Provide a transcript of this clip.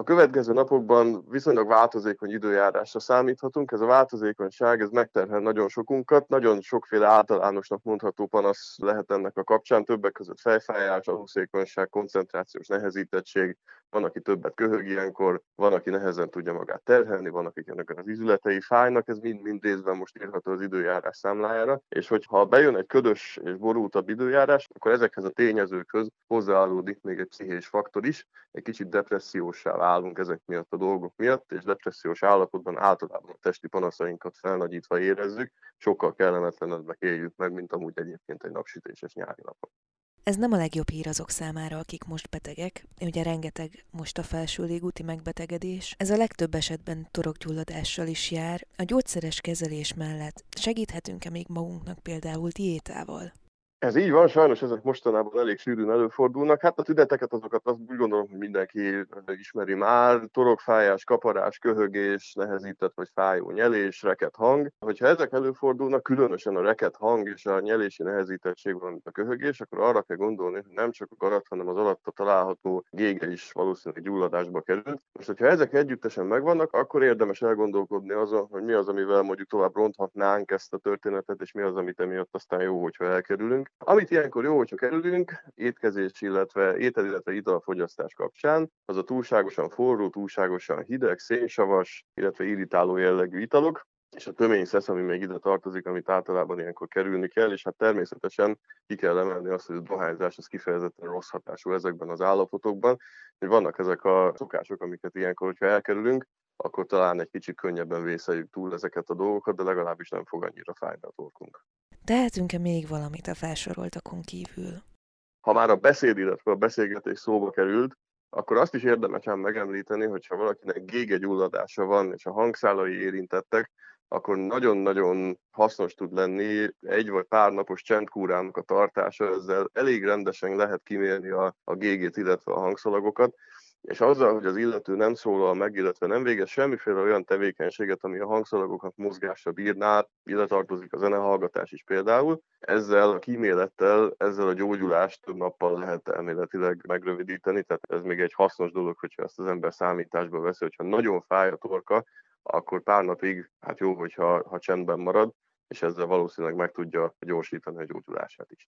A következő napokban viszonylag változékony időjárásra számíthatunk. Ez a változékonyság ez megterhel nagyon sokunkat, nagyon sokféle általánosnak mondható panasz lehet ennek a kapcsán, többek között fejfájás, aluszékonyság, koncentrációs nehezítettség, van, aki többet köhög ilyenkor, van, aki nehezen tudja magát terhelni, van, akinek az izületei fájnak, ez mind-mind részben most írható az időjárás számlájára, és hogyha bejön egy ködös és borultabb időjárás, akkor ezekhez a tényezőkhöz hozzáállódik még egy pszichés faktor is, egy kicsit depressziósá válunk ezek miatt a dolgok miatt, és depressziós állapotban általában a testi panaszainkat felnagyítva érezzük, sokkal kellemetlenebbnek éljük meg, mint amúgy egyébként egy napsütéses nyári napon. Ez nem a legjobb hír azok számára, akik most betegek. Ugye rengeteg most a felső légúti megbetegedés. Ez a legtöbb esetben torokgyulladással is jár. A gyógyszeres kezelés mellett segíthetünk-e még magunknak például diétával? Ez így van, sajnos ezek mostanában elég sűrűn előfordulnak. Hát a tüneteket azokat azt úgy gondolom, hogy mindenki ismeri már. Torokfájás, kaparás, köhögés, nehezített vagy fájó nyelés, reket hang. Hogyha ezek előfordulnak, különösen a reket hang és a nyelési nehezítettség, van a köhögés, akkor arra kell gondolni, hogy nem csak a garat, hanem az alatta található gége is valószínűleg gyulladásba került. Most, hogyha ezek együttesen megvannak, akkor érdemes elgondolkodni azon, hogy mi az, amivel mondjuk tovább ronthatnánk ezt a történetet, és mi az, amit emiatt aztán jó, hogyha elkerülünk. Amit ilyenkor jó, hogyha kerülünk, étkezés, illetve étel, illetve italfogyasztás kapcsán, az a túlságosan forró, túlságosan hideg, szénsavas, illetve irritáló jellegű italok, és a tömény szesz, ami még ide tartozik, amit általában ilyenkor kerülni kell, és hát természetesen ki kell emelni azt, hogy a dohányzás az kifejezetten rossz hatású ezekben az állapotokban, hogy vannak ezek a szokások, amiket ilyenkor, hogyha elkerülünk, akkor talán egy kicsit könnyebben vészeljük túl ezeket a dolgokat, de legalábbis nem fog annyira fájni a torkunk. Tehetünk-e még valamit a felsoroltakon kívül? Ha már a beszéd, illetve a beszélgetés szóba került, akkor azt is érdemes ám megemlíteni, hogyha valakinek gégegyulladása van, és a hangszálai érintettek, akkor nagyon-nagyon hasznos tud lenni egy vagy pár napos csendkúrának a tartása, ezzel elég rendesen lehet kimérni a, a gégét, illetve a hangszalagokat, és azzal, hogy az illető nem szólal meg, illetve nem végez semmiféle olyan tevékenységet, ami a hangszalagoknak mozgásra bírná, ide tartozik a zenehallgatás is például, ezzel a kímélettel, ezzel a gyógyulást több nappal lehet elméletileg megrövidíteni, tehát ez még egy hasznos dolog, hogyha ezt az ember számításba veszi, hogyha nagyon fáj a torka, akkor pár napig, hát jó, hogyha ha csendben marad, és ezzel valószínűleg meg tudja gyorsítani a gyógyulását is.